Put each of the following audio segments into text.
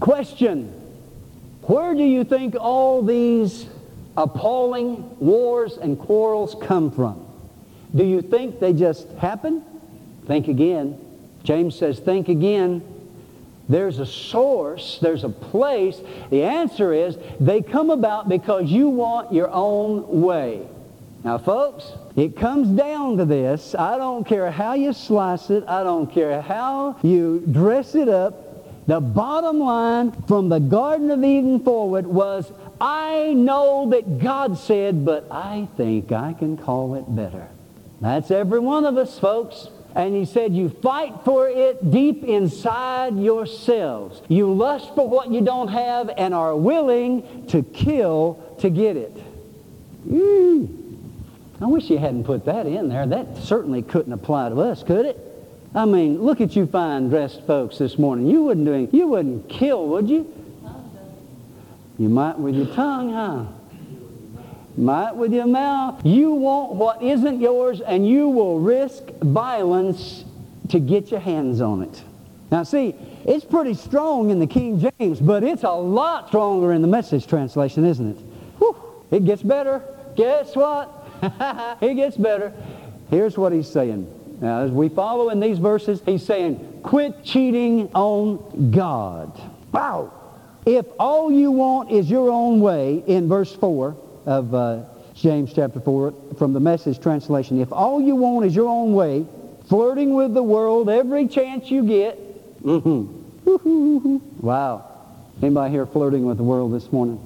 Question. Where do you think all these appalling wars and quarrels come from? Do you think they just happen? Think again. James says, think again. There's a source, there's a place. The answer is they come about because you want your own way. Now, folks, it comes down to this. I don't care how you slice it. I don't care how you dress it up. The bottom line from the Garden of Eden forward was, I know that God said, but I think I can call it better. That's every one of us, folks. And he said, you fight for it deep inside yourselves. You lust for what you don't have and are willing to kill to get it. Mm. I wish you hadn't put that in there. That certainly couldn't apply to us, could it? I mean, look at you fine dressed folks this morning. You wouldn't do you wouldn't kill, would you? You might with your tongue, huh? Might with your mouth. You want what isn't yours and you will risk violence to get your hands on it. Now see, it's pretty strong in the King James, but it's a lot stronger in the Message translation, isn't it? Whew, it gets better. Guess what? it gets better. Here's what he's saying. Now, as we follow in these verses, he's saying, quit cheating on God. Wow. If all you want is your own way, in verse 4 of uh, James chapter 4 from the Message translation, if all you want is your own way, flirting with the world every chance you get, mm-hmm. wow. Anybody here flirting with the world this morning?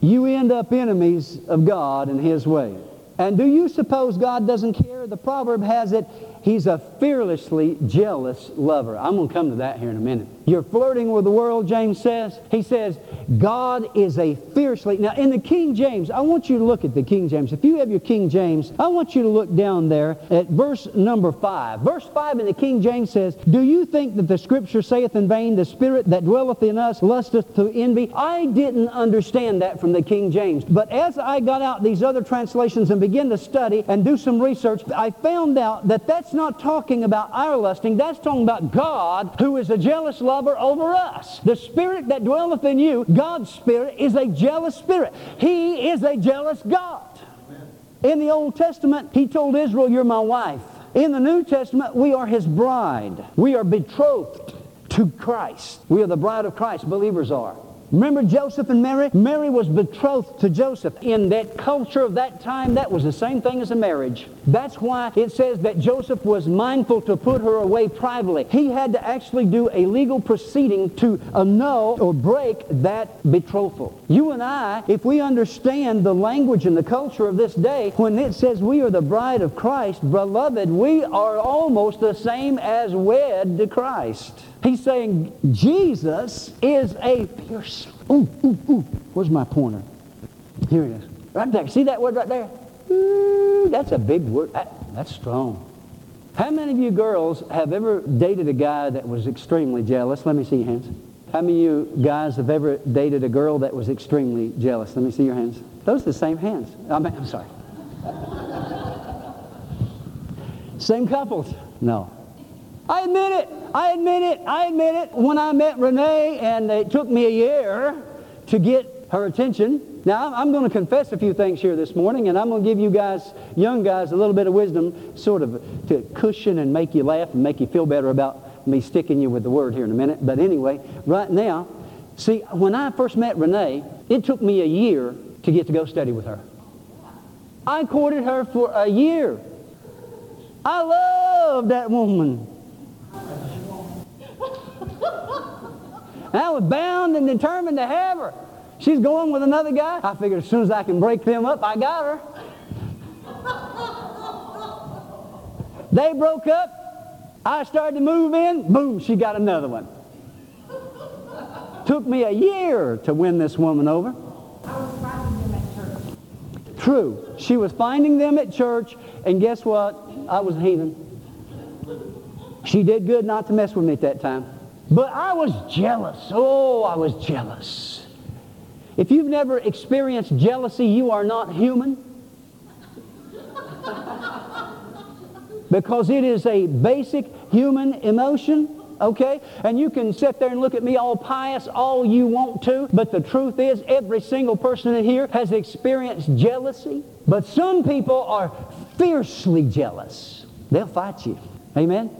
You end up enemies of God and His way. And do you suppose God doesn't care? The proverb has it, He's a fearlessly jealous lover. I'm going to come to that here in a minute. You're flirting with the world, James says. He says, God is a fiercely... Now, in the King James, I want you to look at the King James. If you have your King James, I want you to look down there at verse number 5. Verse 5 in the King James says, Do you think that the Scripture saith in vain, The Spirit that dwelleth in us lusteth to envy? I didn't understand that from the King James. But as I got out these other translations and began to study and do some research, I found out that that's not talking about our lusting. That's talking about God, who is a jealous lover over us. The spirit that dwelleth in you, God's spirit, is a jealous spirit. He is a jealous God. In the Old Testament, he told Israel, you're my wife. In the New Testament, we are his bride. We are betrothed to Christ. We are the bride of Christ, believers are. Remember Joseph and Mary? Mary was betrothed to Joseph. In that culture of that time, that was the same thing as a marriage. That's why it says that Joseph was mindful to put her away privately. He had to actually do a legal proceeding to annul or break that betrothal. You and I, if we understand the language and the culture of this day, when it says we are the bride of Christ, beloved, we are almost the same as wed to Christ. He's saying Jesus is a pierce. Ooh, ooh, ooh. Where's my pointer? Here it is. Right there. See that word right there? Ooh, that's a big word. That, that's strong. How many of you girls have ever dated a guy that was extremely jealous? Let me see your hands. How many of you guys have ever dated a girl that was extremely jealous? Let me see your hands. Those are the same hands. I mean, I'm sorry. same couples? No. I admit it. I admit it. I admit it. When I met Renee, and it took me a year to get her attention. Now, I'm going to confess a few things here this morning, and I'm going to give you guys, young guys, a little bit of wisdom, sort of to cushion and make you laugh and make you feel better about me sticking you with the word here in a minute. But anyway, right now, see, when I first met Renee, it took me a year to get to go study with her. I courted her for a year. I love that woman. I was bound and determined to have her. She's going with another guy. I figured as soon as I can break them up, I got her. They broke up. I started to move in. Boom, she got another one. Took me a year to win this woman over. True. She was finding them at church, and guess what? I was heathen. She did good not to mess with me at that time. But I was jealous. Oh, I was jealous. If you've never experienced jealousy, you are not human. Because it is a basic human emotion. okay? And you can sit there and look at me all pious all you want to, but the truth is every single person in here has experienced jealousy. But some people are fiercely jealous. They'll fight you. Amen?